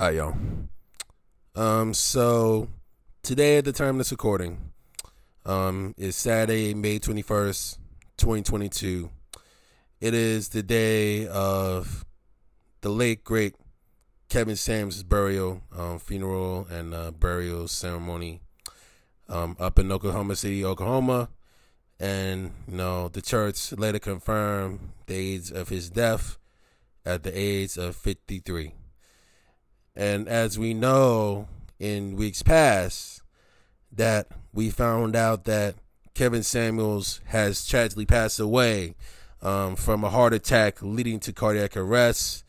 All right, y'all. Um, so today at the time of this recording, um, is Saturday, May twenty first, twenty twenty two. It is the day of the late great Kevin Sam's burial, um, funeral, and uh, burial ceremony um, up in Oklahoma City, Oklahoma. And, you know, the church later confirmed the age of his death at the age of 53. And as we know in weeks past, that we found out that Kevin Samuels has tragically passed away um, from a heart attack leading to cardiac arrest.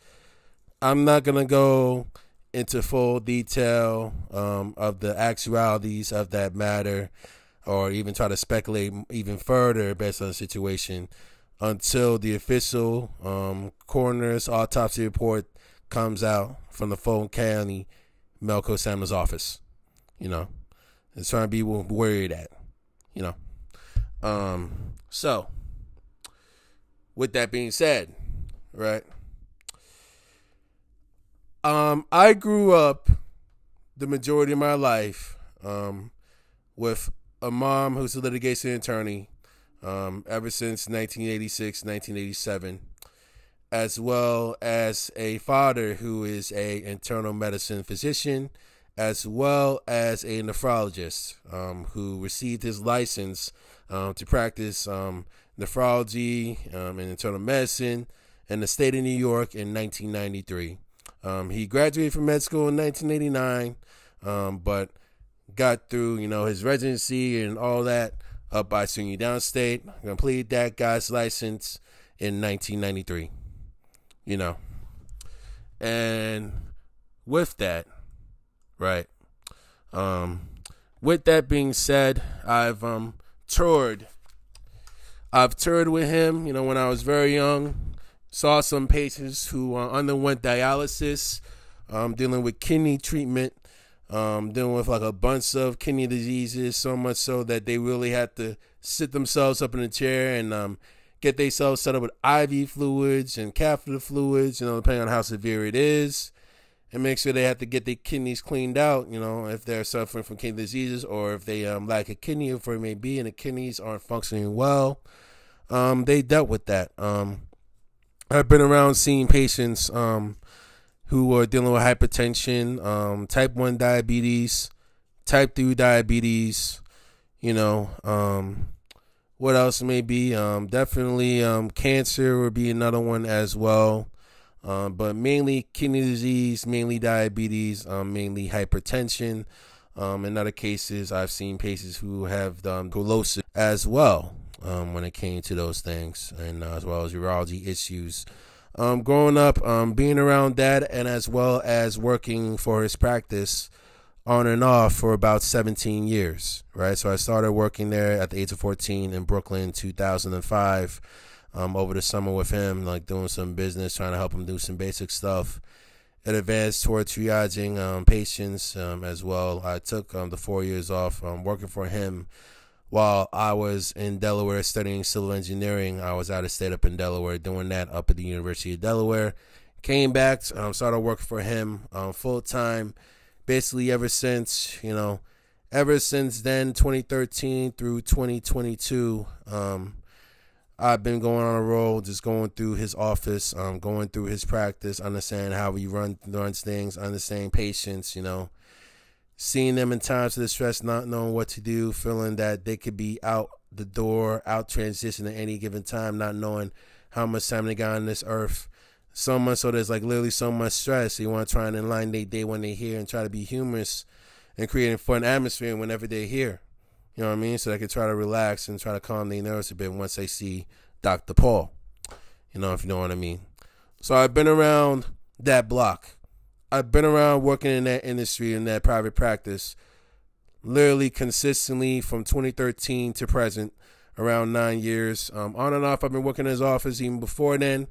I'm not going to go into full detail um, of the actualities of that matter or even try to speculate even further based on the situation until the official um, coroner's autopsy report comes out from the Fulton County Medical Examiner's office. You know, it's trying to be worried at. You know, um, so with that being said, right? Um, I grew up the majority of my life um, with a mom who's a litigation attorney um, ever since 1986, 1987, as well as a father who is a internal medicine physician, as well as a nephrologist um, who received his license um, to practice um, nephrology um, and internal medicine in the state of New York in 1993. Um, he graduated from med school in 1989, but got through, you know, his residency and all that up by SUNY Downstate. Completed that guy's license in 1993. You know, and with that, right? Um, with that being said, I've um toured. I've toured with him. You know, when I was very young, saw some patients who uh, underwent dialysis, um, dealing with kidney treatment um, dealing with like a bunch of kidney diseases, so much so that they really had to sit themselves up in a chair and um, get themselves set up with IV fluids and catheter fluids, you know, depending on how severe it is, and make sure they have to get their kidneys cleaned out, you know, if they're suffering from kidney diseases or if they um, lack a kidney, if it may be, and the kidneys aren't functioning well. Um, they dealt with that. Um, I've been around seeing patients um, who are dealing with hypertension, um, type 1 diabetes, type 2 diabetes, you know, um, what else may be? Um, definitely um, cancer would be another one as well. Um, but mainly kidney disease, mainly diabetes, um, mainly hypertension. Um, in other cases, I've seen patients who have um, as well um, when it came to those things, and uh, as well as urology issues growing up, being around that, and as well as working for his practice on and off for about 17 years, right? So I started working there at the age of 14 in Brooklyn, 2005, um, over the summer with him, like doing some business, trying to help him do some basic stuff. It advanced toward triaging um, patients um, as well. I took um, the four years off um, working for him while I was in Delaware studying civil engineering. I was out of state up in Delaware doing that up at the University of Delaware. Came back, um, started working for him full time. Basically, ever since you know, ever since then, 2013 through 2022, um, I've been going on a roll, just going through his office, um, going through his practice, understanding how he run runs things, understanding patients, you know, seeing them in times of distress, not knowing what to do, feeling that they could be out the door, out transition at any given time, not knowing how much time they got on this earth. So much so there's like literally so much stress. You want to try and align their day when they're here and try to be humorous and creating fun atmosphere whenever they're here. You know what I mean? So they can try to relax and try to calm their nerves a bit once they see Dr. Paul. You know, if you know what I mean. So I've been around that block. I've been around working in that industry in that private practice, literally consistently from 2013 to present, around nine years. Um, on and off, I've been working in his office even before then.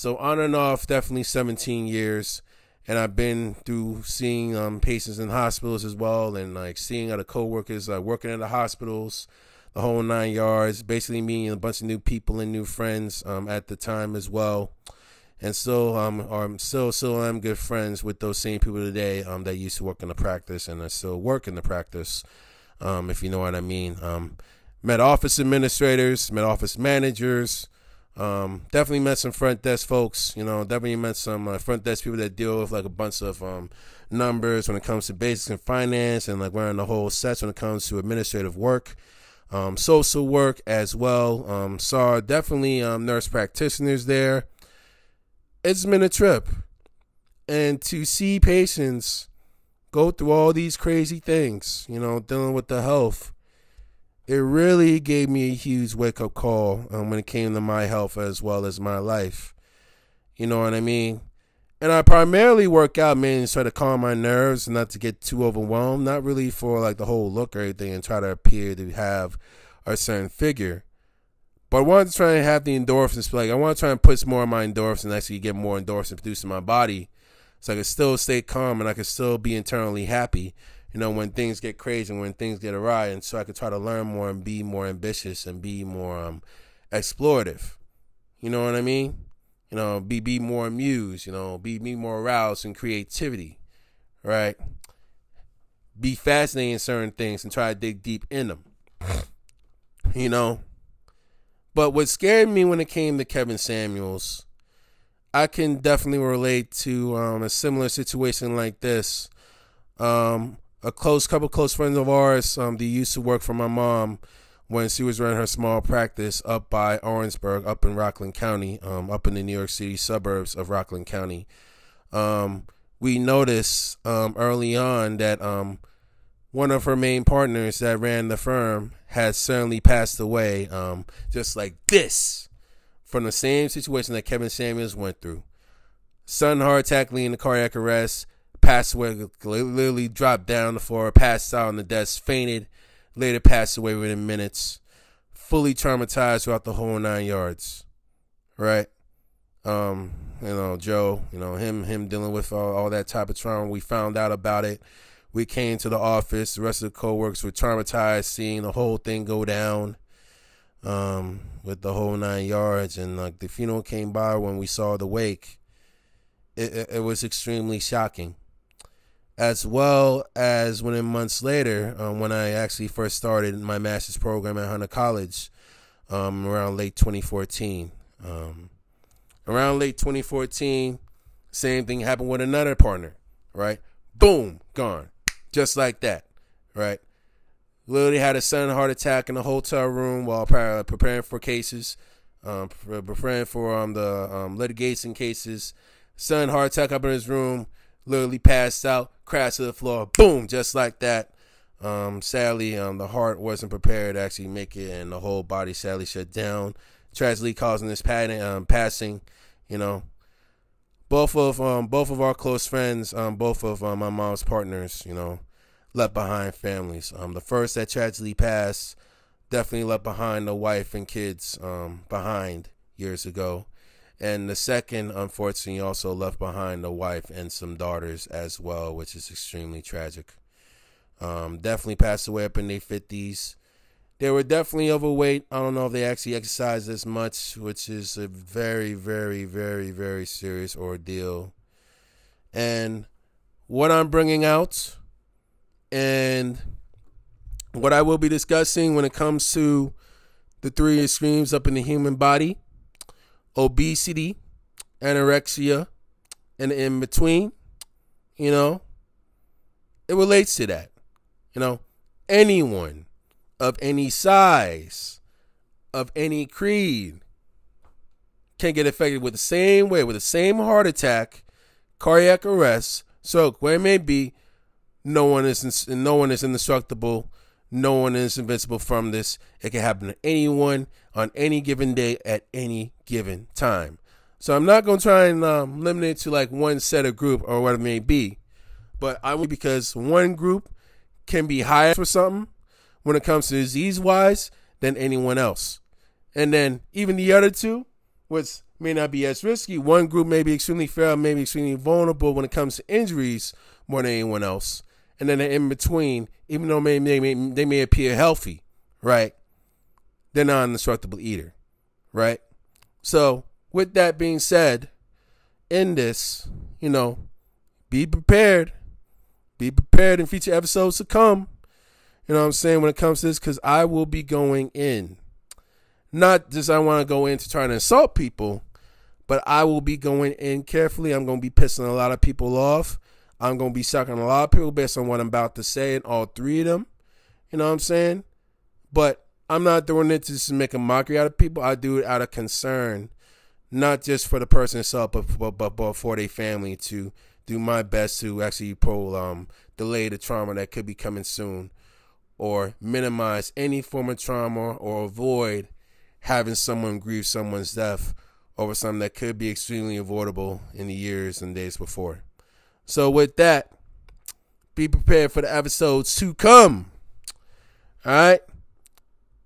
So on and off, definitely 17 years. And I've been through seeing um, patients in hospitals as well, and like seeing other coworkers uh, working in the hospitals, the whole nine yards. Basically, meeting a bunch of new people and new friends um, at the time as well and so, um are still still am good friends with those same people today um that used to work in the practice and I still work in the practice, um if you know what I mean. Um, met office administrators, met office managers. Um, definitely met some front desk folks. You know, definitely met some uh, front desk people that deal with like a bunch of um, numbers when it comes to basics and finance, and like wearing the whole sets when it comes to administrative work, um, social work as well. Um, saw definitely um, nurse practitioners there. It's been a trip, and to see patients go through all these crazy things, you know, dealing with the health it really gave me a huge wake up call um, when it came to my health as well as my life. You know what I mean? And I primarily work out mainly to try to calm my nerves and not to get too overwhelmed. Not really for like the whole look or anything and try to appear to have a certain figure. But I want to try and have the endorphins. Like I want to try and put more of my endorphins and actually get more endorphins produced in my body, so I can still stay calm and I can still be internally happy you know, when things get crazy and when things get awry, and so I could try to learn more and be more ambitious and be more um, explorative. You know what I mean? You know, be be more amused. You know, be be more aroused in creativity, right? Be fascinated in certain things and try to dig deep in them. You know, but what scared me when it came to Kevin Samuels, I can definitely relate to um, a similar situation like this. Um, a close couple close friends of ours. Um, they used to work for my mom when she was running her small practice up by Orangeburg, up in Rockland County, um, up in the New York City suburbs of Rockland County. Um, we noticed um, early on that um, one of her main partners that ran the firm had certainly passed away, um, just like this, from the same situation that Kevin Samuels went through. Sudden heart attack leading to cardiac arrest passed away, literally dropped down the floor, passed out on the desk, fainted, later passed away within minutes, fully traumatized throughout the whole nine yards. Right? Um, you know, Joe, you know, him him dealing with all, all that type of trauma. We found out about it. We came to the office. The rest of the co-workers were traumatized seeing the whole thing go down. Um, with the whole nine yards and like the funeral came by when we saw the wake. It, it, it was extremely shocking as well as when months later, um, when I actually first started my master's program at Hunter College, um, around late 2014. Um, around late 2014, same thing happened with another partner, right? Boom, gone, just like that, right? Literally had a sudden heart attack in a hotel room while preparing for cases, um, preparing for um, the um, litigation cases. Sudden heart attack up in his room literally passed out, crashed to the floor, boom, just like that. Um, sadly, um, the heart wasn't prepared to actually make it, and the whole body sadly shut down, tragically causing this padding, um, passing. You know, both of um, both of our close friends, um, both of um, my mom's partners, you know, left behind families. Um, the first that tragically passed definitely left behind a wife and kids um, behind years ago. And the second, unfortunately, also left behind a wife and some daughters as well, which is extremely tragic. Um, definitely passed away up in their 50s. They were definitely overweight. I don't know if they actually exercised as much, which is a very, very, very, very serious ordeal. And what I'm bringing out and what I will be discussing when it comes to the three extremes up in the human body obesity, anorexia, and in between, you know, it relates to that. You know, anyone of any size, of any creed, can get affected with the same way, with the same heart attack, cardiac arrest, stroke, where it may be. No one is no one is indestructible. No one is invincible from this. It can happen to anyone on any given day at any given time. So I'm not going to try and um, limit it to like one set of group or what it may be. But I will because one group can be higher for something when it comes to disease wise than anyone else. And then even the other two, which may not be as risky, one group may be extremely frail, maybe extremely vulnerable when it comes to injuries more than anyone else. And then in between, even though they may, they may appear healthy, right? They're not an indestructible eater, right? So, with that being said, end this, you know, be prepared. Be prepared in future episodes to come. You know what I'm saying? When it comes to this, because I will be going in. Not just I want to go in to try to insult people, but I will be going in carefully. I'm going to be pissing a lot of people off. I'm going to be sucking a lot of people based on what I'm about to say, and all three of them. You know what I'm saying? But I'm not doing it to just make a mockery out of people. I do it out of concern, not just for the person itself, but, but, but, but for their family to do my best to actually pull, um, delay the trauma that could be coming soon or minimize any form of trauma or avoid having someone grieve someone's death over something that could be extremely avoidable in the years and days before. So, with that, be prepared for the episodes to come. All right?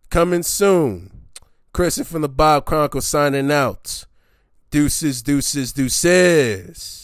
Coming soon. Chris from the Bob Chronicle signing out. Deuces, deuces, deuces.